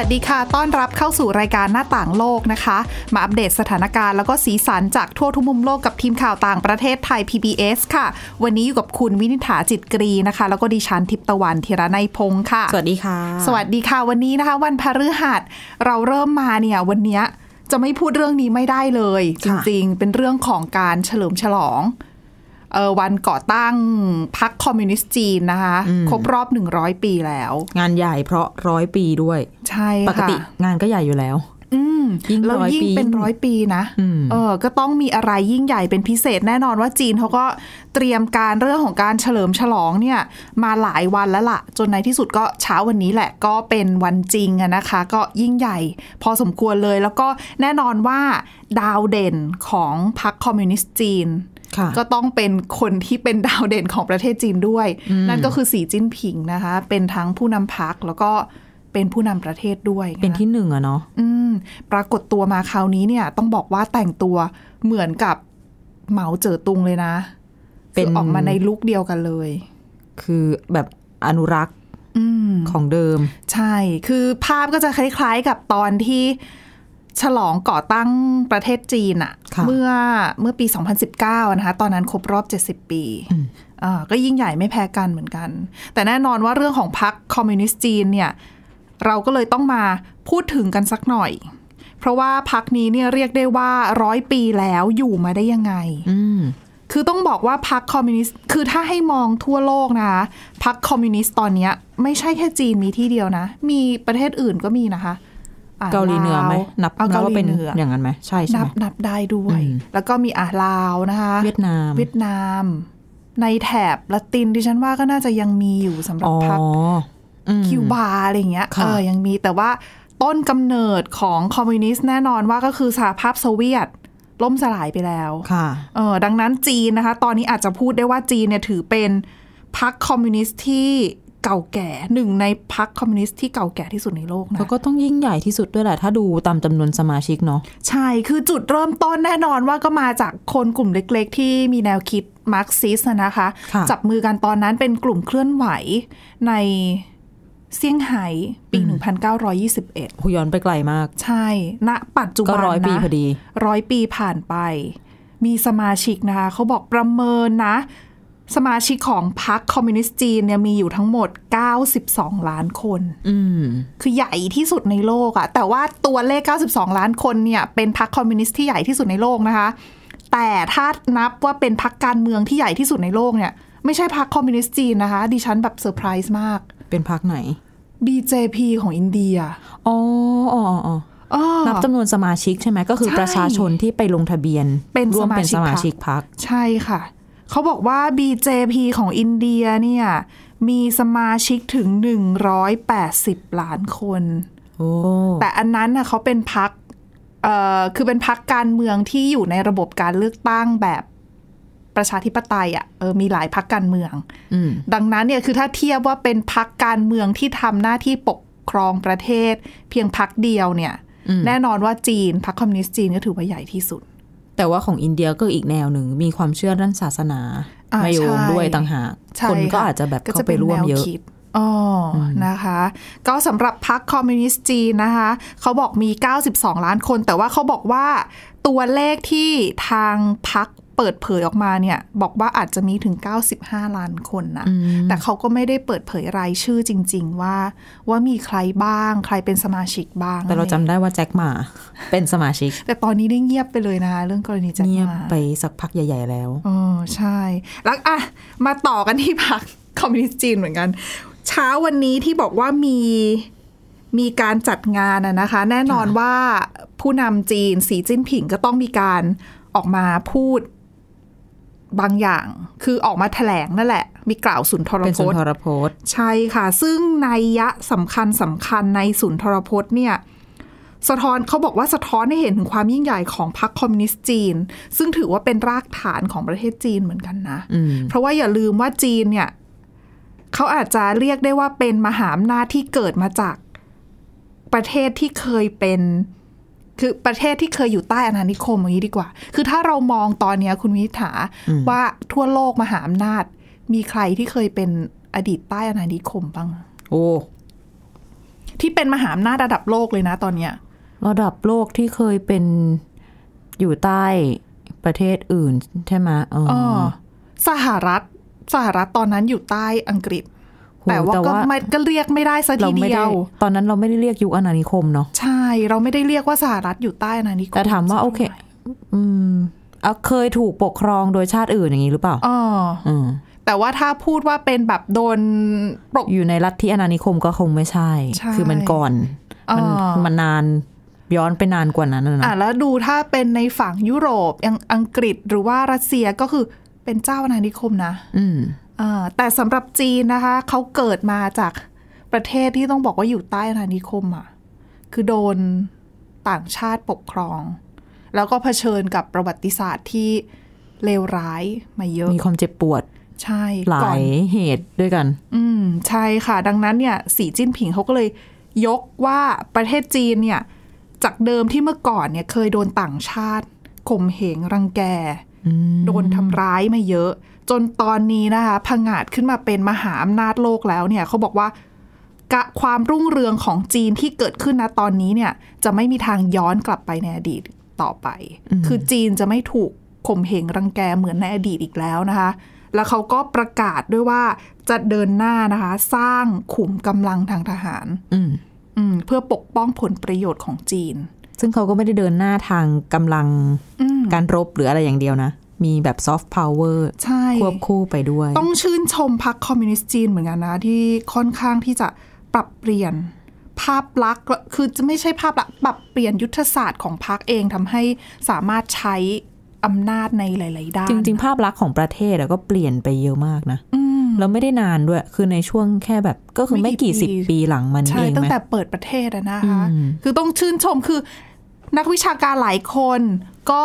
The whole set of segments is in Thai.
วัสดีค่ะ ต้อนรับเข้าสู่รายการหน้าต่างโลกนะคะ มาอัปเดตสถานการณ์แล้วก็สีสันจากทั่วทุกมุมโลกกับทีมข่าวต่างประเทศไทย PBS ค่ะ วันนี้อยู่กับคุณวินิษฐาจิตกรีนะคะ แล้วก็ดิฉันทิพย์ตะวันธีรนัยพงค์ค่ะ สวัสดีค่ะ สวัสดีค่ะ วันนี้นะคะ วันพฤหัสเราเริ่มมาเนี่ยวันเนี้ยจะไม่พูดเรื่องนี้ไม่ได้เลยจค่ะริงๆ เป็นเรื่องของการเฉลิมฉลองเออ วันก่อตั้งพรรคคอมมิวนิสต์จีนนะคะ ครบรอบ 100 ปีแล้ว งานใหญ่เพราะร้อยปีด้วย ใช่ค่ะปกติงานก็ใหญ่อยู่แล้วอืมยิ่งแล้วร้อยยิ่งปีเป็นร้อยปีนะอืมเออ ก็ต้องมีอะไรยิ่งใหญ่เป็นพิเศษแน่นอนว่าจีนเขาก็เตรียมการเรื่องของการเฉลิมฉลองเนี่ย มาหลายวันแล้วล่ะ จนในที่สุดก็เช้าวันนี้แหละ ก็เป็นวันจริงอะนะคะ ก็ยิ่งใหญ่ พอสมควรเลย แล้วก็แน่นอนว่าดาวเด่นของพรรคคอมมิวนิสต์จีนค่ะ ก็ต้องเป็นคนที่เป็นดาวเด่นของประเทศจีนด้วย นั่นก็คือสีจิ้นผิงนะคะ เป็นทั้งผู้นำพรรคแล้วก็เป็นผู้นำประเทศด้วยะเป็นที่หนึ่งอะเนาะอืมปรากฏตัวมาคราวนี้เนี่ย ต้องบอกว่าแต่งตัวเหมือนกับเหมาเจ๋อตุงเลยนะ เป็นคือออกมาในลุคเดียวกันเลย คือแบบอนุรักษ์อืมของเดิม ใช่ คือภาพก็จะคล้าย ๆ กับตอนที่ ฉลองก่อตั้งประเทศจีนอะค่ะเมื่อเมื่อปี 2019 นะคะ ตอนนั้นครบรอบ 70 ปีอ่าก็ยิ่งใหญ่ไม่แพ้กันเหมือนกัน แต่แน่นอนว่าเรื่องของพรรคคอมมิวนิสต์จีนเนี่ยเราก็เลยต้องมาพูดถึงกันสักหน่อย เพราะว่าพรรคนี้เนี่ยเรียกได้ว่าร้อยปีแล้วอยู่มาได้ยังไงอืมคือต้องบอกว่าพรรคคอมมิวนิสต์คือถ้าให้มองทั่วโลกนะคะพรรคคอมมิวนิสต์ตอนเนี้ยไม่ใช่แค่จีนมีที่เดียวนะ มีประเทศอื่นก็มีนะคะอ่ เกาหลีเหนือไหมลวนับเอานับเกาหว่าลีเป็นเหนืออย่างนั้นไหมใช่ใช่นัไหบมนับได้ด้วยอืมแล้วก็มีอ่าลาวนะคะ เวียดนาม เวียดนาม ในแถบละตินดิฉันว่าก็น่าจะยังมีอยู่สำหรัอ๋บอพรรคอืมคิวบาอะไรอย่างเงี้ยค่ะเออยังมีแต่ว่าต้นกำเนิดของคอมมิวนิสต์แน่นอนว่าก็คือสหภาพโซเวียตล่มสลายไปแล้วค่ะเออดังนั้นจีนนะคะ ตอนนี้อาจจะพูดได้ว่าจีนเนี่ยถือเป็นพรรคคอมมิวนิสต์ที่ เก่าแก่หนึ่งในพรรคคอมมิวนิสต์ที่เก่าแก่ที่สุดในโลกนะแล้วก็ต้องยิ่งใหญ่ที่สุดด้วยแหละ ถ้าดูตามจำนวนสมาชิกเนาะใช่คือจุดเริ่มต้นแน่นอนว่าก็มาจากคนกลุ่มเล็กๆ ที่มีแนวคิดมาร์กซิสต์นะคะค่ะจับมือกันตอนนั้นเป็นกลุ่มเคลื่อนไหวในเซี่ยงไฮ้ปี 1921โหย้อนไปไกลมาก ใช่ณปัจจุบันก็ร้อยปีนะพอดีร้อยปีผ่านไป มีสมาชิกนะคะเขาบอกประเมินนะ สมาชิกของพรรคคอมมิวนิสต์จีนเนี่ยมีอยู่ทั้งหมด 92 ล้านคนอืมคือใหญ่ที่สุดในโลกอะแต่ว่าตัวเลข 92 ล้านคนเนี่ยเป็นพรรคคอมมิวนิสต์ที่ใหญ่ที่สุดในโลกนะคะ แต่ถ้านับว่าเป็นพรรคการเมืองที่ใหญ่ที่สุดในโลกเนี่ย ไม่ใช่พรรคคอมมิวนิสต์จีนนะคะ ดิฉันแบบเซอร์ไพรส์มาก เป็นพรรคไหน BJP ของอินเดีย อ๋ออ๋ออ๋ออ้อนับจำนวนสมาชิกใช่ไหมก็คือใช่ประชาชนที่ไปลงทะเบียนเป็นร่วมเป็นสสมามาชิชิกกพรรคพักใช่ค่ะ เขาบอกว่า BJP ของอินเดียเนี่ยมีสมาชิกถึง 180 ล้านคนโอ้แต่อันนั้นน่ะเขาเป็นพักเอ่อคือเป็นพักการเมืองที่อยู่ในระบบการเลือกตั้งแบบประชาธิปไตยอะ่ะเออมีหลายพักการเมืองอืมดังนั้นเนี่ยคือถ้าเทียบว่าเป็นพักการเมืองที่ทำหน้าที่ปกครองประเทศ เพียงพักเดียวเนี่ย แน่นอนว่าจีนพักคอมมิวนิสต์จีนก็ถือว่าใหญ่ที่สุด แต่ว่าของอินเดียก็อีกแนวหนึ่งมีความเชื่อด้านศาสนาอ่ามาโยงใช่ด้วยต่างหากใช่คนก็ค่ะอาจจะแบบก็เข้าไปร่วมเยอะแนคิดอ๋ออนะคะ ก็สำหรับพรรคคอมมิวนิสต์จีนนะคะ เขาบอกมี 92 ล้านคน แต่ว่าเขาบอกว่าตัวเลขที่ทางพรรค เปิดเผยออกมาเนี่ย บอกว่าอาจจะมีถึง 95 ล้านคนนะ แต่เขาก็ไม่ได้เปิดเผยรายชื่อจริง ๆ ว่า ว่ามีใครบ้าง ใครเป็นสมาชิกบ้าง แต่เราจำได้ว่าแจ็คหมา เป็นสมาชิก แต่ตอนนี้ได้เงียบไปเลยนะคะเรื่องกรณีแจ็คเงียบหมาไปสักพักใหญ่ ๆ แล้วอ๋อใช่ แล้วอะมาต่อกันที่พรรคคอมมิวนิสต์จีนเหมือนกัน เช้าวันนี้ที่บอกว่ามีมีการจัดงานอะนะคะ แน่นอนค่ะว่าผู้นำจีนสีจิ้นผิงก็ต้องมีการออกมาพูด บางอย่าง คือออกมาแถลงนั่นแหละ มีกล่าวสุนทรเป็นพสุนจน์ทรพจน์ ใช่ค่ะ ซึ่งนัยยะสำคัญสำคัญในศูนย์ทรพจน์เนี่ยสะท้อนเขาบอกว่าสะท้อนให้เห็นถึงความยิ่งใหญ่ของพรรคคอมมิวนิสต์จีน ซึ่งถือว่าเป็นรากฐานของประเทศจีนเหมือนกันนะอืมเพราะว่าอย่าลืมว่าจีนเนี่ยเขาอาจจะเรียกได้ว่าเป็นมหาอำนาจที่เกิดมาจากประเทศที่เคยเป็น คือประเทศที่เคยอยู่ใต้อาณานิคมอย่างนี้ดีกว่า คือถ้าเรามองตอนเนี้ยคุณวิถาว่าทั่วโลกมหาอำนาจ มีใครที่เคยเป็นอดีตใต้อาณานิคมบ้าง โอ้ที่เป็นมหาอำนาจระดับโลกเลยนะตอนเนี้ย ระดับโลกที่เคยเป็นอยู่ใต้ประเทศอื่นใช่ไหมเอออ๋อสหรัฐสหรัฐตอนนั้นอยู่ใต้อังกฤษโห แต่ว่าแต่ก็ว่าไม่ก็เรียกไม่ได้ซะเราทีไม่เดีได้ยว ตอนนั้นเราไม่ได้เรียกยุคอาณานิคมเนาะใช่เราไม่ได้เรียกว่าสหรัฐอยู่ใต้อาณานิคมแต่ถามว่าโอเค อืมเอาเคยถูกปกครองโดยชาติอื่นอย่างนี้หรือเปล่าอ๋ออืมแต่ว่าถ้าพูดว่าเป็นแบบโดนปกอยู่ในรัฐที่อาณานิคมก็คงไม่ใช่ใช่คือมันก่อน มันอ่ามัมันนานย้อนไปนานกว่านั้นนะอะนะแล้วดูถ้าเป็นในฝั่งยุโรปอย่างอังกฤษหรือว่ารัสเซียก็คือเป็นเจ้าอาณานิคมนะ อืมอ่า แต่สำหรับจีนนะคะ เขาเกิดมาจากประเทศที่ต้องบอกว่าอยู่ใต้อาณานิคมอะ คือโดนต่างชาติปกครอง แล้วก็เผชิญกับประวัติศาสตร์ที่เลวร้ายมาเยอะ มีความเจ็บปวด ใช่หลาก่อนยเหตุด้วยกัน อืม ใช่ค่ะ ดังนั้นเนี่ย สีจิ้นผิงเขาก็เลยยกว่าประเทศจีนเนี่ย จากเดิมที่เมื่อก่อนเนี่ย เคยโดนต่างชาติข่มเหงรังแก โดนทำร้ายมาเยอะ จนตอนนี้นะคะพังอาจขึ้นมาเป็นมหาอำนาจโลกแล้วเนี่ยเขาบอกว่ากะความรุ่งเรืองของจีนที่เกิดขึ้นนะตอนนี้เนี่ยจะไม่มีทางย้อนกลับไปในอดีตต่อไป คือจีนจะไม่ถูกข่มเหงรังแกเหมือนในอดีตอีกแล้วนะคะ แล้วเขาก็ประกาศด้วยว่าจะเดินหน้านะคะ สร้างขุมกำลังทางทหารารอืมอืมเพื่อปกป้องผลประโยชน์ของจีน ซึ่งเขาก็ไม่ได้เดินหน้าทางกำลังอืมการรบหรืออะไรอย่างเดียวนะ มีแบบซอฟต์พาวเวอร์ใช่ควบคู่ไปด้วย ต้องชื่นชมพรรคคอมมิวนิสต์จีนเหมือนกันนะ ที่ค่อนข้างที่จะปรับเปลี่ยนภาพลักษณ์คือจะไม่ใช่ภาพลักษณ์ปรับเปลี่ยนยุทธศาสตร์ของพรรคเองทำให้สามารถใช้อำนาจในหลาย ๆ ด้าน จริง ๆ ภาพลักษณ์ของประเทศอะก็เปลี่ยนไปเยอะมากนะอืมแล้วไม่ได้นานด้วย คือในช่วงแค่แบบก็คือไม่ไม่กี่กี่สิบปีปีหลังมันใช่เองตั้ไหงมแต่เปิดประเทศอะนะคะอืมคือต้องชื่นชมคือนักวิชาการหลายคนก็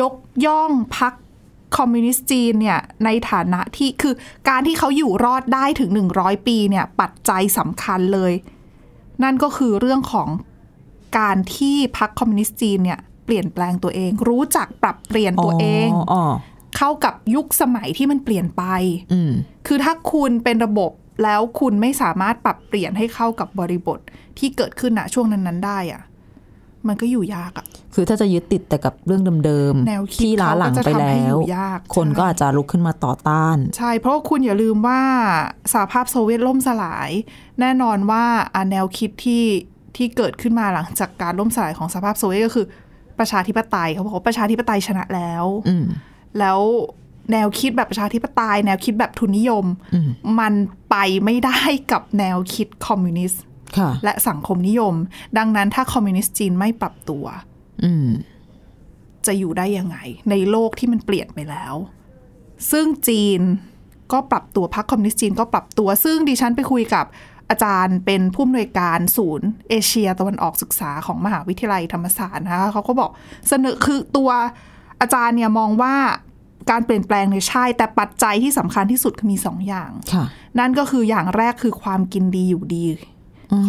ยกย่องพรรคคอมมิวนิสต์จีนเนี่ยในฐานะที่คือการที่เขาอยู่รอดได้ถึง 100 ปีเนี่ยปัจจัยสำคัญเลย นั่นก็คือเรื่องของการที่พรรคคอมมิวนิสต์จีนเนี่ยเปลี่ยนแปลงตัวเอง รู้จักปรับเปลี่ยนตัวเองอ๋ออ๋อเข้ากับยุคสมัยที่มันเปลี่ยนไปอืมคือถ้าคุณเป็นระบบแล้วคุณไม่สามารถปรับเปลี่ยนให้เข้ากับบริบทที่เกิดขึ้นณช่วงนั้น ๆ ได้อะ มันก็อยู่ยากอะคือถ้าจะยึดติดแต่กับเรื่องเดิมแนวคิดที่ล้าหลังไปเขาก็จะทำให้แล้อวยู่ยากคนใช่ก็อาจจะลุกขึ้นมาต่อต้าน ใช่ เพราะว่าคุณอย่าลืมว่าสหภาพโซเวียตล่มสลาย แน่นอนว่าอะแนวคิดที่ที่เกิดขึ้นมาหลังจากการล่มสลายของสหภาพโซเวียตก็คือ ประชาธิปไตยเขาบอกว่าประชาธิปไตยชนะแล้วอืมแล้วแนวคิดแบบประชาธิปไตย แนวคิดแบบทุนนิยมอืมมันไปไม่ได้กับแนวคิดคอมมิวนิสต์ค่ะ และสังคมนิยม ดังนั้นถ้าคอมมิวนิสต์จีนไม่ปรับตัวอืมจะอยู่ได้ยังไง ในโลกที่มันเปลี่ยนไปแล้ว ซึ่งจีนก็ปรับตัวพรรคคอมมิวนิสต์จีนก็ปรับตัว ซึ่งดิฉันไปคุยกับอาจารย์เป็นผู้อำนวยการศูนย์ เอเชียตะวันออกศึกษาของมหาวิทยาลัยธรรมศาสตร์นะคะเขาก็บอกเสนอคือตัวอาจารย์เนี่ยมองว่าการเปลี่ยนแปลงเนี่ยใช่ แต่ปัจจัยที่สำคัญที่สุดคือมีสองอย่างค่ะนั่นก็คืออย่างแรกคือความกินดีอยู่ดี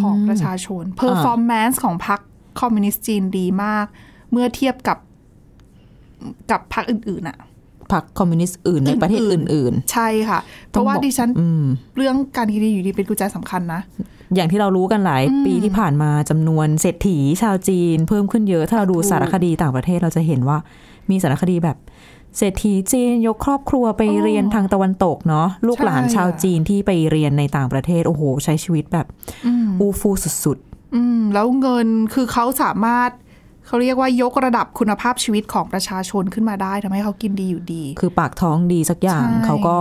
ของประชาชน performance ของพรรคคอมมิวนิสต์จีนดีมาก เมื่อเทียบกับกับพรรคอื่นๆอะพรรคคอมมิวนิสต์อื่นในประเทศอื่นใช่ค่ะ เพราะว่าต้องบอกดิฉันๆอืมเรื่องการกินดีอยู่ดีเป็นกุญแจสำคัญนะ อย่างที่เรารู้กันหลายปีที่ผ่านมาจำนวนเศรษฐีชาวจีน เพิ่มขึ้นเยอะ ถ้าเราดูถูกสารคดีต่างประเทศเราจะเห็นว่ามีสารคดีแบบ เศรษฐีจีนยกครอบครัวไปเรียนทางตะวันตกเนาะลูกหลานชาวจีนที่ไปเรียนในต่างประเทศ โอ้โห ใช้ชีวิตแบบอูฟูสุดอืมแล้วเงินคือเขาสามารถเขาเรียกว่ายกระดับคุณภาพชีวิตของประชาชนขึ้นมาได้ทำให้เขากินดีอยู่ดีๆคือปากท้องดีสักอย่างใช่เขาก็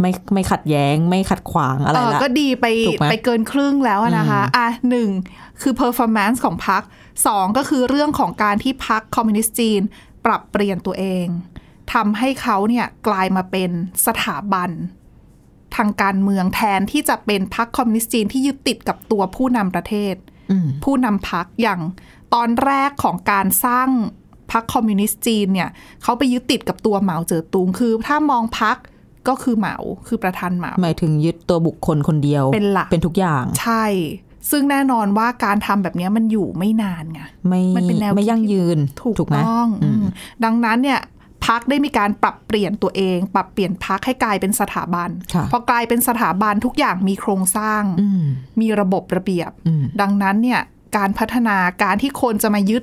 ไม่ไม่ขัดแย้ง ไม่ขัดขวางอะไรเออละก็ดีไปถูกไหมไปเกินครึ่งแล้วอะนะคะอะหนึ่งคือ performance ของพรรคสองก็คือเรื่องของการที่พรรคคอมมิวนิสต์จีน ปรับเปลี่ยนตัวเอง ทำให้เขาเนี่ยกลายมาเป็นสถาบัน ทางการเมืองแทนที่จะเป็นพรรคคอมมิวนิสต์จีนที่ยึดติดกับตัวผู้นำประเทศอืมผู้นำพรรคอย่างตอนแรกของการสร้างพรรคคอมมิวนิสต์จีนเนี่ยเขาไปยึดติดกับตัวเหมาเจ๋อตุงคือ ถ้ามองพรรคก็คือเหมาคือประธานเหมาหมายถึงยึดตัวบุคคลคนเดียวเป็นหลักเป็นทุกอย่างใช่ ซึ่งแน่นอนว่าการทำแบบนี้มันอยู่ไม่นานไงไม่มันเป็นแนวไม่ยั่งยืนถูกไหมต้องอืมอืมดังนั้นเนี่ย พักได้มีการปรับเปลี่ยนตัวเอง ปรับเปลี่ยนพักให้กลายเป็นสถาบันค่ะพอกลายเป็นสถาบันทุกอย่างมีโครงสร้างอืมมีระบบระเบียบอืมดังนั้นเนี่ยการพัฒนาการที่คนจะมายึด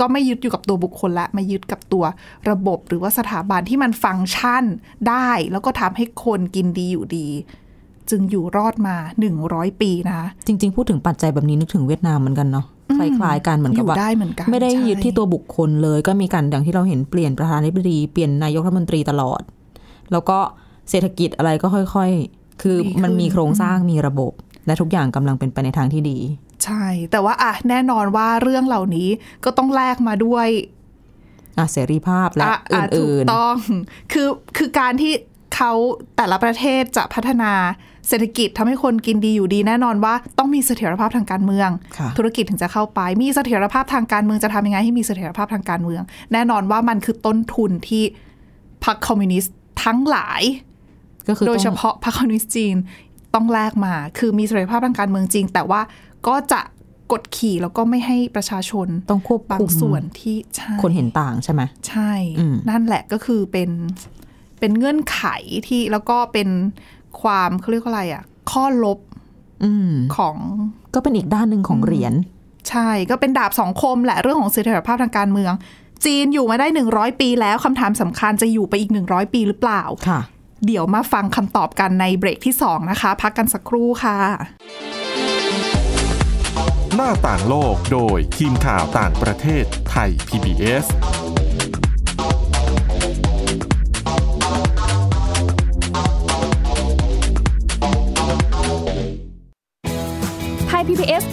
ก็ไม่ยึดอยู่กับตัวบุคคลละมายึดกับตัวระบบหรือว่าสถาบันที่มันฟังก์ชันได้ แล้วก็ทำให้คนกินดีอยู่ดีจึงอยู่รอดมา 100 ปีนะคะจริง ๆ พูดถึงปัจจัยแบบนี้นึกถึงเวียดนามเหมือนกันเนาะ คล้ายๆกันเหมือนอกับยู่ว่าได้เหมือนกันไม่ได้ใช่ยึดที่ตัวบุคคลเลย ก็มีการอย่างที่เราเห็นเปลี่ยนประธานาธิบดีเปลี่ยนนายกรัฐมนตรีตลอด แล้วก็เศรษฐกิจอะไรก็ค่อยๆ คือมันมีโครงสร้างมีระบบ และทุกอย่างกำลังเป็นไปในทางที่ดี ใช่ แต่ว่าอะแน่นอนว่าเรื่องเหล่านี้ก็ต้องแลกมาด้วยอะเสรีภาพและอะออะถูกื่นต้องคือคือการที่เขาแต่ละประเทศจะพัฒนา เศรษฐกิจทำให้คนกินดีอยู่ดีแน่นอนว่าต้องมีเสถียรภาพทางการเมืองๆค่ะธุรกิจถึงจะเข้าไป มีเสถียรภาพทางการเมืองจะทำยังไงให้มีเสถียรภาพทางการเมือง แน่นอนว่ามันคือต้นทุนที่พรรคคอมมิวนิสต์ทั้งหลายก็คือโดยต้องเฉพาะพรรคคอมมิวนิสต์จีนต้องแลกมา คือมีเสถียรภาพทางการเมืองจริง แต่ว่าก็จะกดขี่แล้วก็ไม่ให้ประชาชนต้องควบบางคุมส่วนที่ใช่คนเห็นต่างใช่ไหมใช่อืมนั่นแหละก็คือเป็นเป็นเงื่อนไขที่แล้วก็เป็น ความเขาเรียกว่าอะไรอะ ข้อลบอืมของก็เป็นอีกด้านหนึ่งของเหรียญใช่ก็เป็นดาบสองคมแหละเรื่องของเสถียรภาพทางการเมือง จีนอยู่มาได้100ปีแล้วคำถามสำคัญจะอยู่ไปอีก100ปีหรือเปล่าค่ะ เดี๋ยวมาฟังคำตอบกันในเบรกที่2นะคะ พักกันสักครู่ค่ะ หน้าต่างโลกโดยทีมข่าวต่างประเทศไทย PBS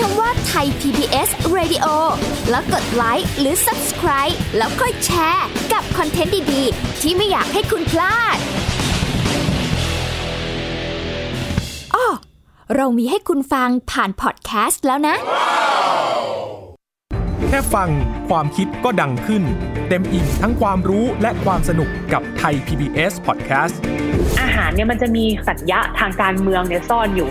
คำว่าไทย PBS Radio แล้วกดไลค์หรือ Subscribe แล้วค่อยแชร์ กับคอนเทนต์ดี ๆ ที่ไม่อยากให้คุณพลาดอ้อเรามีให้คุณฟังผ่านพอดแคสต์แล้วนะ แค่ฟังความคิดก็ดังขึ้น เต็มอิ่งทั้งความรู้และความสนุกกับไทย PBS Podcast อาหารเนี่ยมันจะมีสัญญะทางการเมืองเนี่ยซ่อนอยู่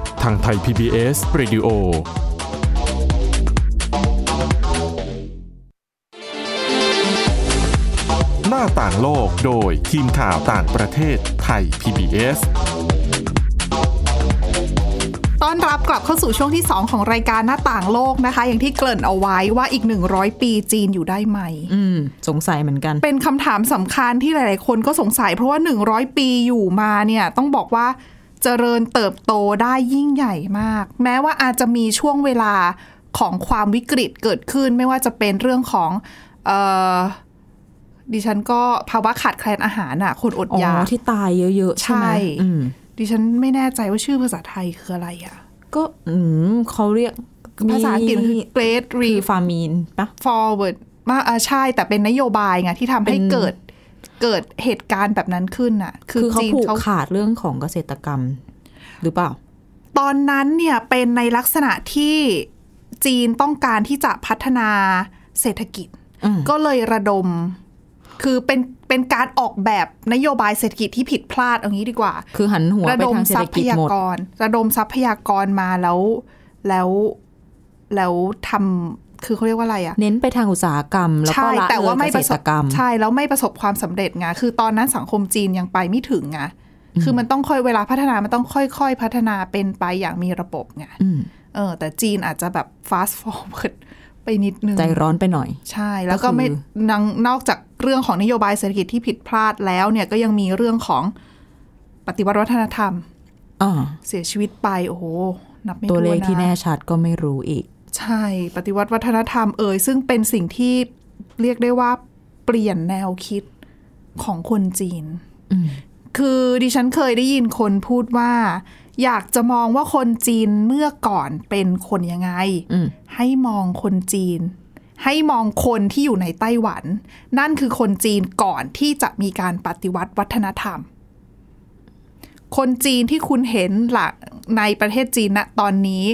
ทางไทย PBS Radio หน้าต่างโลกโดยทีมข่าวต่างประเทศไทย PBS ต้อนรับกลับเข้าสู่ช่วงที่ 2 ของรายการหน้าต่างโลกนะคะ อย่างที่เกริ่นเอาไว้ว่าอีก 100 ปีจีนอยู่ได้ไหม อืม สงสัยเหมือนกัน เป็นคำถามสำคัญที่หลาย ๆ คนก็สงสัยเพราะว่า 100 ปีอยู่มาเนี่ย ต้องบอกว่า เจริญเติบโตได้ยิ่งใหญ่มาก แม้ว่าอาจจะมีช่วงเวลาของความวิกฤตเกิดขึ้น ไม่ว่าจะเป็นเรื่องของเออดิฉันก็ภาวะขาดแคลนอาหารอะคนอดอ๋อยาอกที่ตายเยอะๆ ใช่ไหมใช่อืมดิฉันไม่แน่ใจว่าชื่อภาษาไทยคืออะไรอะก็อืมเขาเรียกภาษาอังกฤษคือ Great คือ Re ฟามีนปะ Forward มาอ่าใช่แต่เป็นนโยบายไงที่ทำให้เป็นเกิด เกิดเหตุการณ์แบบนั้นขึ้นอะ คือเขาจีนผูกเขาขาดเรื่องของเกษตรกรรม หรือเปล่า ตอนนั้นเนี่ยเป็นในลักษณะที่จีนต้องการที่จะพัฒนาเศรษฐกิจอืมก็เลยระดม คือเป็นเป็นการออกแบบนโยบายเศรษฐกิจที่ผิดพลาดเอางี้ดีกว่า คือหันหัวระไปดมทางเศรทษรัฐกิจยาหมดกรระดมทรัพยากรมาแล้วแล้วแล้วทำ คือเขาเรียกว่าอะไรอะเน้นไปทางอุตสาหกรรม แล้วก็ใช่ละแต่ว่าเลยไม่เกประษสตบรกรรม ใช่ แล้วไม่ประสบความสำเร็จไงคือตอนนั้นสังคมจีนยังไปไม่ถึงไงคือมันต้องค่อยเวลาพัฒนามันต้องค่อยๆ พัฒนาเป็นไปอย่างมีระบบไงอืมเออ แต่จีนอาจจะแบบ fast forward ไปนิดนึง ใจร้อนไปหน่อย ใช่แล้วก็ไม่ก็คือนงนอกจากเรื่องของนโยบายเศรษฐกิจที่ผิดพลาดแล้วเนี่ยก็ยังมีเรื่องของปฏิวัติวัฒนธรรมอ่าเสียชีวิตไป โอ้โหนับไม่ตัวเลขถ้วนนะที่แน่ชัดก็ไม่รู้อีก ใช่ปฏิวัติวัฒนธรรมเอ่ยซึ่งเป็นสิ่งที่เรียกได้ว่าเปลี่ยนแนวคิดของคนจีนอืมคือดิฉันเคยได้ยินคนพูดว่า อยากจะมองว่าคนจีนเมื่อก่อนเป็นคนยังไงอืมให้มองคนจีน ให้มองคนที่อยู่ในไต้หวัน นั่นคือคนจีนก่อนที่จะมีการปฏิวัติวัฒนธรรม คนจีนที่คุณเห็นหลักในประเทศจีนณตอนนี้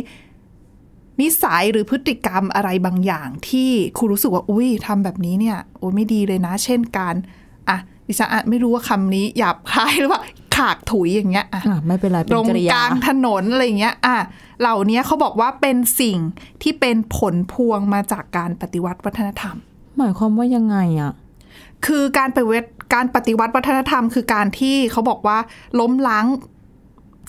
นิสัยหรือพฤติกรรมอะไรบางอย่าง ที่คุณรู้สึกว่าอุ้ยทำแบบนี้เนี่ยโอ้ยไม่ดีเลยนะ เช่นการอะดิฉันอาจไม่รู้ว่าคำนี้หยาบคายหรือว่าขากถุยอย่างเงี้ยอะอะไม่เป็นไรเป็ตนรงกริกยาลางถนนอะไรเงี้ยอะเหล่านี้เขาบอกว่าเป็นสิ่งที่เป็นผลพวงมาจากการปฏิวัติวัฒนธรรม หมายความว่ายังไงอะคือการไปเวทการปฏิวัติวัฒนธรรม คือการที่เขาบอกว่าล้มล้าง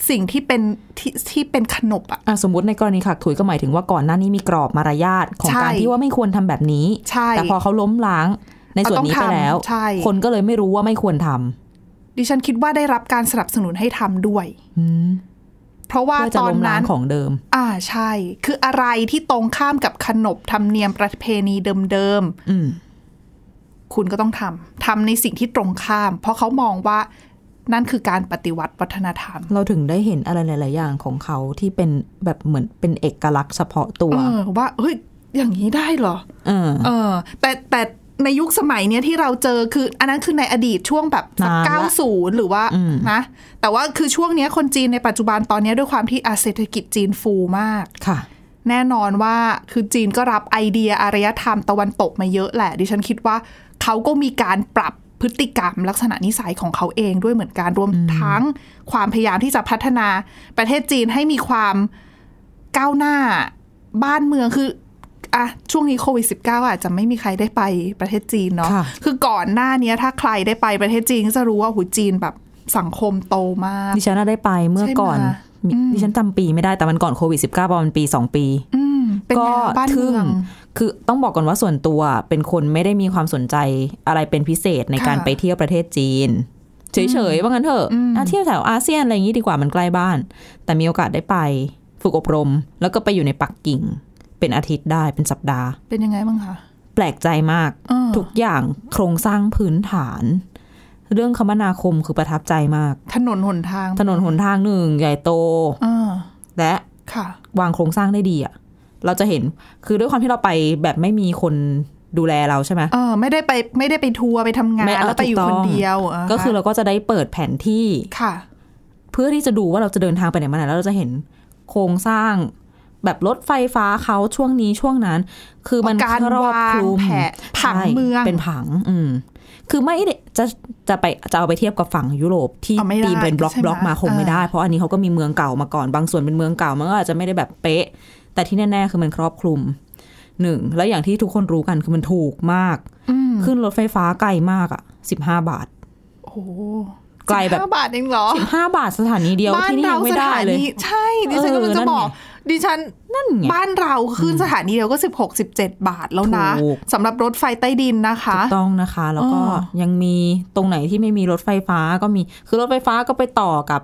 สิ่งที่เป็นที่ที่เป็นขนบอะอะสมมติในกรณีขักถุยก็หมายถึงว่าก่อนหน้านี้มีกรอบมารยาทของใช่การที่ว่าไม่ควรทำแบบนี้ใช่แต่พอเขาล้มล้างในส่วนนี้ไปแล้วต้องทำใช่คนก็เลยไม่รู้ว่าไม่ควรทำดิฉันคิดว่าได้รับการสนับสนุนให้ทำด้วยอืมเพราะว่าเพื่อจะตอนล้มล้านั้งนของเดิม อ่าใช่ คืออะไรที่ตรงข้ามกับขนบธรรมเนียมประเพณีเดิมๆอืมคุณก็ต้องทำทำในสิ่งที่ตรงข้าม เพราะเขามองว่า นั่นคือการปฏิวัติวัฒนธรรม เราถึงได้เห็นอะไรหลาย ๆ อย่างของเขาที่เป็นแบบเหมือนเป็นเอกลักษณ์เฉพาะตัวเออว่าเฮ้ยอย่างนี้ได้เหรอเออเออ แต่แต่ในยุคสมัยเนี้ยที่เราเจอคือ อันนั้นคือในอดีตช่วงแบบสักนานละเก้าศูนย์หรือว่าอืมนะแต่ว่าคือช่วงเนี้ยคนจีนในปัจจุบันตอนเนี้ยด้วยความที่อาเศรษฐกิจจีนฟูมากค่ะ แน่นอนว่าคือจีนก็รับไอเดียอารยธรรมตะวันตกมาเยอะแหละ ดิฉันคิดว่าเขาก็มีการปรับ พฤติกรรมลักษณะนิสัยของเขาเองด้วยเหมือนกันรวมทั้งความพยายามที่จะพัฒนาประเทศจีนให้มีความก้าวหน้าบ้านเมืองคืออะช่วงนี้โควิด -19 อาจจะไม่มีใครได้ไปประเทศจีนเนาะค่ะคือก่อนหน้านี้ถ้าใครได้ไปประเทศจีนก็จะรู้ว่าหูจีนแบบสังคมโตมากดิฉันน่ะได้ไปเมื่อก่อนใช่ไหมมีดิฉันจำปีไม่ได้แต่มันก่อนโควิด -19 ประมาณปี2ปีอืมเป็นก็ไงบ้านทึ่เมืงอง คือต้องบอกก่อนว่าส่วนตัวเป็นคนไม่ได้มีความสนใจอะไรเป็นพิเศษในการค่ะไปเที่ยวประเทศจีน เฉยๆว่างั้นเถอะอืมอะเที่ยวแถวอาเซียนอะไรอย่างนี้ดีกว่ามันใกล้บ้าน แต่มีโอกาสได้ไปฝึกอบรม แล้วก็ไปอยู่ในปักกิ่ง เป็นอาทิตย์ได้เป็นสัปดาห์ เป็นยังไงบ้างคะแปลกใจมากอ่าทุกอย่างโครงสร้างพื้นฐาน เรื่องคมนาคมคือประทับใจมาก ถนนหนทาง ถนนหนทางหนึ่งใหญ่โตอ่าและค่ะวางโครงสร้างได้ดีอะ เราจะเห็นคือด้วยความที่เราไปแบบไม่มีคนดูแลเราใช่ไหมเออไม่ได้ไปไม่ได้ไปทัวร์ไปทำงานม่เาแล้วไปอยู่ถูคนต้งเดียว ก็คือเราก็จะได้เปิดแผนที่ค่ะ เพื่อที่จะดูว่าเราจะเดินทางไปไหนมาไหนแล้วเราจะเห็นโครงสร้างแบบรถไฟฟ้าเขาช่วงนี้ช่วงนั้น คือมันการครอบคลุมวางแผนผังใช่เมืองเป็นผัง อืม คือไม่ได้จะจะไปจะเอาไปเทียบกับฝั่งยุโรปที่เอาไม่ได้ตีเป็นบล็อกใช่ไหมบล็อกมาคงไม่ได้ เพราะอันนี้เขาก็มีเมืองเก่ามาก่อนบางส่วนเป็นเมืองเก่ามันก็อาจจะไม่ได้แบบเป๊ะ แต่ที่แน่ ๆ คือมันครอบคลุมหนึ่งแล้วอย่างที่ทุกคนรู้กันคือมันถูกมากอืมขึ้นรถไฟฟ้าไกลมากอะสิบห้าบาท โอ้โหไกลแบบ15บาทเองเหรอสิบห้าบาทสถานีเดียวบ้านที่นี่เรายังไม่สได้ถาเลยนีใช่ ดิฉันเออกำลังจะนั่นไงบอก ดิฉันนั่นไงบ้านเราขึ้นสถานีเดียวก็สิบหกสิบเจ็ดบาทแล้วนะถูกสำหรับรถไฟใต้ดินนะคะถูกต้องนะคะ แล้วก็อ๋อยังมีตรงไหนที่ไม่มีรถไฟฟ้าก็มีคือรถไฟฟ้าก็ไปต่อกับ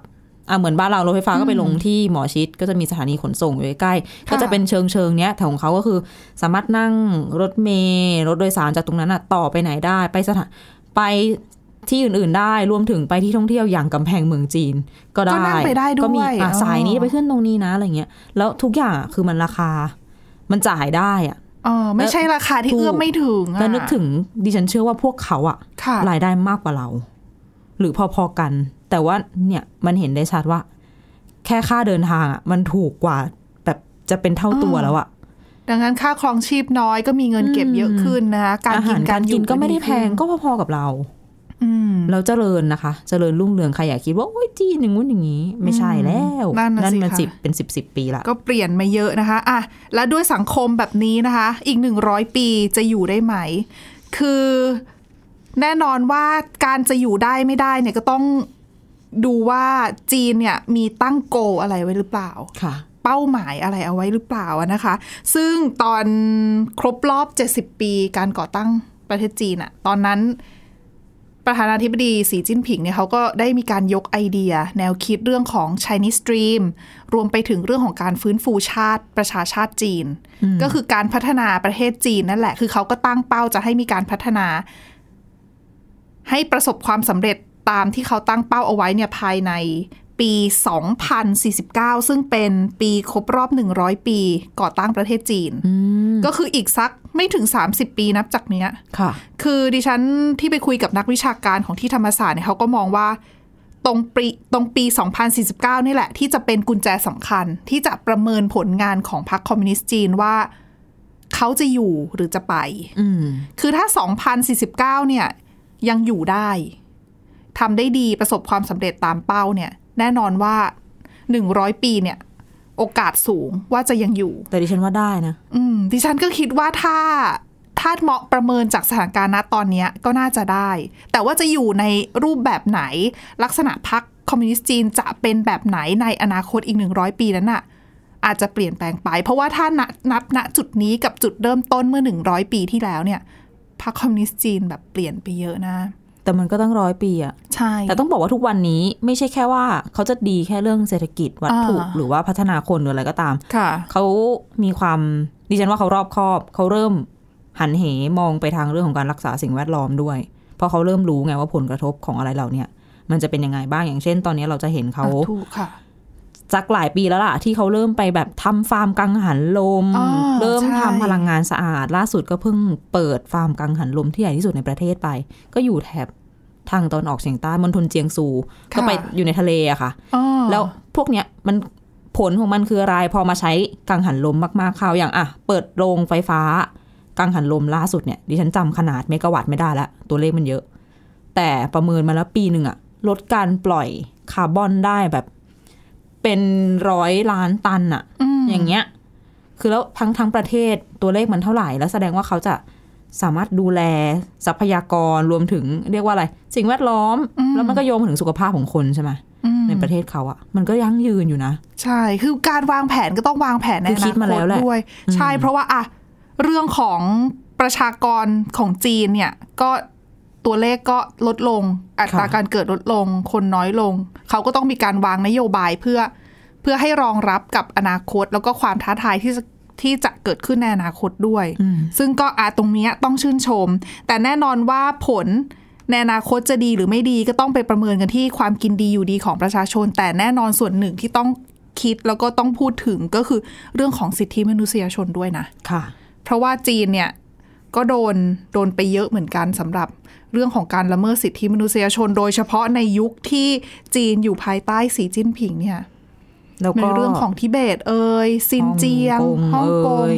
อะเหมือนบ้านเรารถไฟฟ้าก็ไปลงที่หมอชิดก็จะมีสถานีขนส่งอยู่ใกล้ๆก็จะเป็นเชิงเชิงๆเนี้ยแต่ของเขาก็คือสามารถนั่งรถเมล์รถโดยสารจากตรงนั้นอะต่อไปไหนได้ไปสถานไปที่อื่น ๆ ได้รวมถึงไปที่ท่องเที่ยวอย่างกำแพงเมืองจีน ก็ได้ก็นั่งไปได้ด้วยก็มีอะอ๋อสายนี้ไปขึ้นตรงนี้นะอะไรเงี้ยแล้วทุกอย่างอะคือมันราคา มันจ่ายได้อะเออไม่ใช่ราคาที่เอื้อมไม่ถึงอะแล้วนึกถึงดิฉันเชื่อว่าพวกเขาอะค่ะรายได้มากกว่าเรา หรือพอๆกัน แต่ว่าเนี่ยมันเห็นได้ชัดว่า แค่ค่าเดินทางอะมันถูกกว่าแบบจะเป็นเท่าตัวแล้วอะดังนั้นค่าครองชีพน้อยก็มีเงินเก็บเยอะขึ้นนะคะการอากิหารนการกินอยู่ก็ไม่ได้แพงขึ้นก็พอๆกับเราอืมเราเจริญนะคะ เจริญรุ่งเรืองใครอยากคิดว่าโอ้ยจีนอย่างงู้นอย่างนี้ ไม่ใช่แล้วนั่นน่ะสิมันคะสิบเป็นสิบสิบปีละก็เปลี่ยนมาเยอะนะคะอะแล้วด้วยสังคมแบบนี้นะคะ อีกหนึ่งร้อยปีจะอยู่ได้ไหม คือแน่นอนว่าการจะอยู่ได้ไม่ได้เนี่ยก็ต้อง ดูว่าจีนเนี่ยมีตั้งโกอะไรไว้หรือเปล่าค่ะ เป้าหมายอะไรเอาไว้หรือเปล่าอะนะคะ ซึ่งตอนครบรอบ 70 ปีการก่อตั้งประเทศจีนอะตอนนั้นประธานาธิบดีสีจิ้นผิงเนี่ยเขาก็ได้มีการยกไอเดีย แนวคิดเรื่องของ Chinese Dream รวมไปถึงเรื่องของการฟื้นฟูชาติประชาชาติจีน ก็คือการพัฒนาประเทศจีนนั่นแหละ คือเขาก็ตั้งเป้าจะให้มีการพัฒนา ให้ประสบความสำเร็จ ตามที่เขาตั้งเป้าเอาไว้เนี่ยภายในปี 2049 ซึ่งเป็นปีครบรอบ 100 ปีก่อตั้งประเทศจีน ก็คืออีกสักไม่ถึง 30 ปีนับจากเนี้ยค่ะ คือดิฉันที่ไปคุยกับนักวิชาการของที่ธรรมศาสตร์เนี่ยเขาก็มองว่าตรงปีตรงปี 2049 นี่แหละ ที่จะเป็นกุญแจสำคัญ ที่จะประเมินผลงานของพรรคคอมมิวนิสต์จีนว่าเขาจะอยู่หรือจะไปอืมคือถ้า 2049 เนี่ยยังอยู่ได้ ทำได้ดีประสบความสำเร็จตามเป้าเนี่ย แน่นอนว่า100ปีเนี่ย โอกาสสูงว่าจะยังอยู่ แต่ดิฉันว่าได้นะ อืม ดิฉันก็คิดว่าถ้าถ้าเหมาะประเมินจากสถานการณ์ณตอนเนี้ยก็น่าจะได้ แต่ว่าจะอยู่ในรูปแบบไหน ลักษณะพักคอมมิวนิสต์จีนจะเป็นแบบไหนในอนาคตอีกหนึ่งร้อยปีนั้นน่ะอาจจะเปลี่ยนแปลงไป เพราะว่าถ้านับนับณจุดนี้กับจุดเริ่มต้นเมื่อหนึ่งร้อยปีที่แล้วเนี่ยพรรคคอมมิวนิสต์จีนแบบเปลี่ยนไปเยอะนะ แต่มันก็ต้องร้อยปีอะใช่ แต่ต้องบอกว่าทุกวันนี้ไม่ใช่แค่ว่า เขาจะดีแค่เรื่องเศรษฐกิจวัตถุอ่าหรือว่าพัฒนาคนหรืออะไรก็ตาม ค่ะ เขามีความดิฉันว่าเขารอบคอบ เขาเริ่มหันเหมองไปทางเรื่องของการรักษาสิ่งแวดล้อมด้วย เพราะเขาเริ่มรู้ไงว่าผลกระทบของอะไรเหล่าเนี้ยมันจะเป็นยังไงบ้างอย่างเช่น ตอนนี้เราจะเห็นเขาถูกค่ะ สักหลายปีแล้วล่ะ ที่เขาเริ่มไปแบบทำฟาร์มกังหันลมอ่าเริ่มใช่ทำพลังงานสะอาด ล่าสุดก็เพิ่งเปิดฟาร์มกังหันลมที่ใหญ่ที่สุดในประเทศไป ก็อยู่แถบทางตอนออกเฉียงใต้มณฑลเจียงซู ก็ไปอยู่ในทะเลอะค่ะอ๋อแล้วพวกเนี้ยมันผลของมันคืออะไรพอมาใช้กังหันลมมากๆเข้าอย่างอะ เปิดโรงไฟฟ้า กังหันลมล่าสุดเนี่ยดิฉันจำขนาดเมกะวัตต์ไม่ได้ละตัวเลขมันเยอะ แต่ประเมินมาแล้วปีหนึ่งอะลดการปล่อยคาร์บอนได้แบบ เป็นร้อยล้านตันอะมอย่างเงี้ย คือแล้วทั้งทั้งประเทศตัวเลขมันเท่าไหร่ แล้วแสดงว่าเขาจะสามารถดูแลทรัพยากรรวมถึงเรียกว่าอะไร สิ่งแวดล้อม แล้วมันก็โยงมาถึงสุขภาพของคนใช่ไหมอืมในประเทศเขาอะมันก็ยั่งยืนอยู่นะ ใช่คือการวางแผนก็ต้องวางแผนในคืออคินาดมาคแล้ตวแหละด้วยอืมใช่เพราะว่าอะเรื่องของประชากรของจีนเนี่ยก็ ตัวเลขก็ลดลง อัตราการเกิดลดลง คนน้อยลง เขาก็ต้องมีการวางนโยบายเพื่อเพื่อให้รองรับกับอนาคต แล้วก็ความท้าทายที่จะที่จะเกิดขึ้นในอนาคตด้วย ซึ่งก็อาตรงเนี้ยต้องชื่นชม แต่แน่นอนว่าผลในอนาคตจะดีหรือไม่ดีก็ต้องไปประเมินกันที่ความกินดีอยู่ดีของประชาชน แต่แน่นอนส่วนหนึ่งที่ต้องคิดแล้วก็ต้องพูดถึงก็คือเรื่องของสิทธิมนุษยชนด้วยนะ ค่ะ เพราะว่าจีนเนี่ยก็โดนโดนไปเยอะเหมือนกันสำหรับ เรื่องของการละเมิดสิทธิมนุษยชน โดยเฉพาะในยุคที่จีนอยู่ภายใต้สีจิ้นผิงเนี่ยแล้วในก็เรื่องของทิเบต เอ่ยซินเจียงฮ่องกงเอ่ย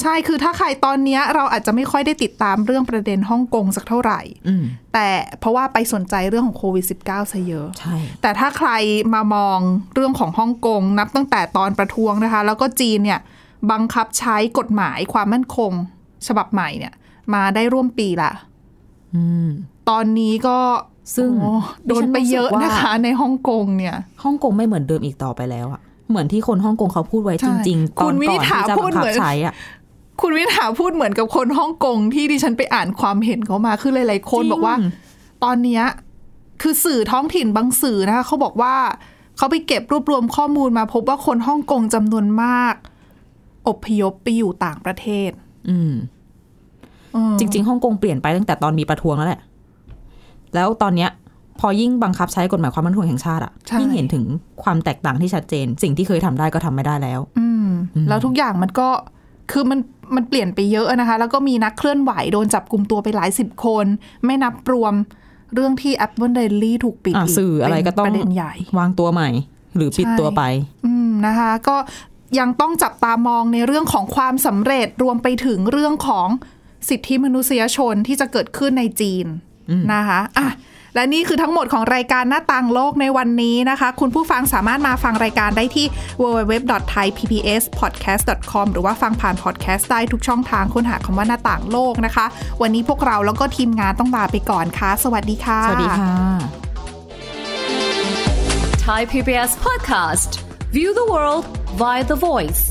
ใช่คือถ้าใครตอนเนี้ยเราอาจจะไม่ค่อยได้ติดตามเรื่องประเด็นฮ่องกงสักเท่าไหร่อืมแต่เพราะว่าไปสนใจเรื่องของโควิด -19 ซะเยอะใช่แต่ถ้าใครมามองเรื่องของฮ่องกงนับตั้งแต่ตอนประท้วงนะคะ แล้วก็จีนเนี่ยบังคับใช้กฎหมายความมั่นคง ฉบับใหม่เนี่ย มาได้ร่วมปีละอืม ตอนนี้ก็ซึ่งโอ้โดนไปเยอะนะคะ ในฮ่องกงเนี่ยฮ่องกงไม่เหมือนเดิมอีกต่อไปแล้วอะเหมือนที่คนฮ่องกงเขาพูดไว้ใช่จริงๆตคุอนณวิก่นิอนษฐาที่จะพูบัดงคัเหบมือนใช้อะคุณวิถาพูดเหมือนกับคนฮ่องกงที่ดิฉันไปอ่านความเห็นเขามาคือหลายๆคนจริงบอกว่า ตอนเนี้ยคือสื่อท้องถิ่นบางสื่อนะคะเขาบอกว่าเขาไปเก็บรวบรวมข้อมูลมาพบว่าคนฮ่องกงจำนวนมาก อพยพไปอยู่ต่างประเทศ อืม จริง ๆฮ่องกงเปลี่ยนไปตั้งแต่ตอนมีประท้วงแล้วแหละ แล้วตอนเนี้ย พอยิ่งบังคับใช้กฎหมายความมั่นคงแห่งชาติอะใช่ยิ่งเห็นถึงความแตกต่างที่ชัดเจน สิ่งที่เคยทำได้ก็ทำไม่ได้แล้ว อืมแล้วทุกอย่างมันก็คือมันมันเปลี่ยนไปเยอะนะคะ แล้วก็มีนักเคลื่อนไหวโดนจับกลุ่มตัวไปหลายสิบคน ไม่นับรวมเรื่องที่ Apple Daily ถูกปิดอะอีกสื่ออะไรก็ต้องเป็นประเด็นใหญ่ วางตัวใหม่ หรือปิดใช่ตัวไป อืมนะคะ ก็ยังต้องจับตามองในเรื่องของความสำเร็จรวมไปถึงเรื่องของ สิทธิมนุษยชนที่จะเกิดขึ้นในจีนนะคะอะและนี่คือทั้งหมดของรายการหน้าต่างโลกในวันนี้นะคะ คุณผู้ฟังสามารถมาฟังรายการได้ที่ www.thaipbspodcast.com หรือว่าฟังผ่านพอดแคสต์ได้ทุกช่องทางค้นหาคำว่าหน้าต่างโลกนะคะ วันนี้พวกเราแล้วก็ทีมงานต้องลาไปก่อนค่ะ สวัสดีค่ะ สวัสดีค่ะ Thai PBS podcast. View the world via the voice.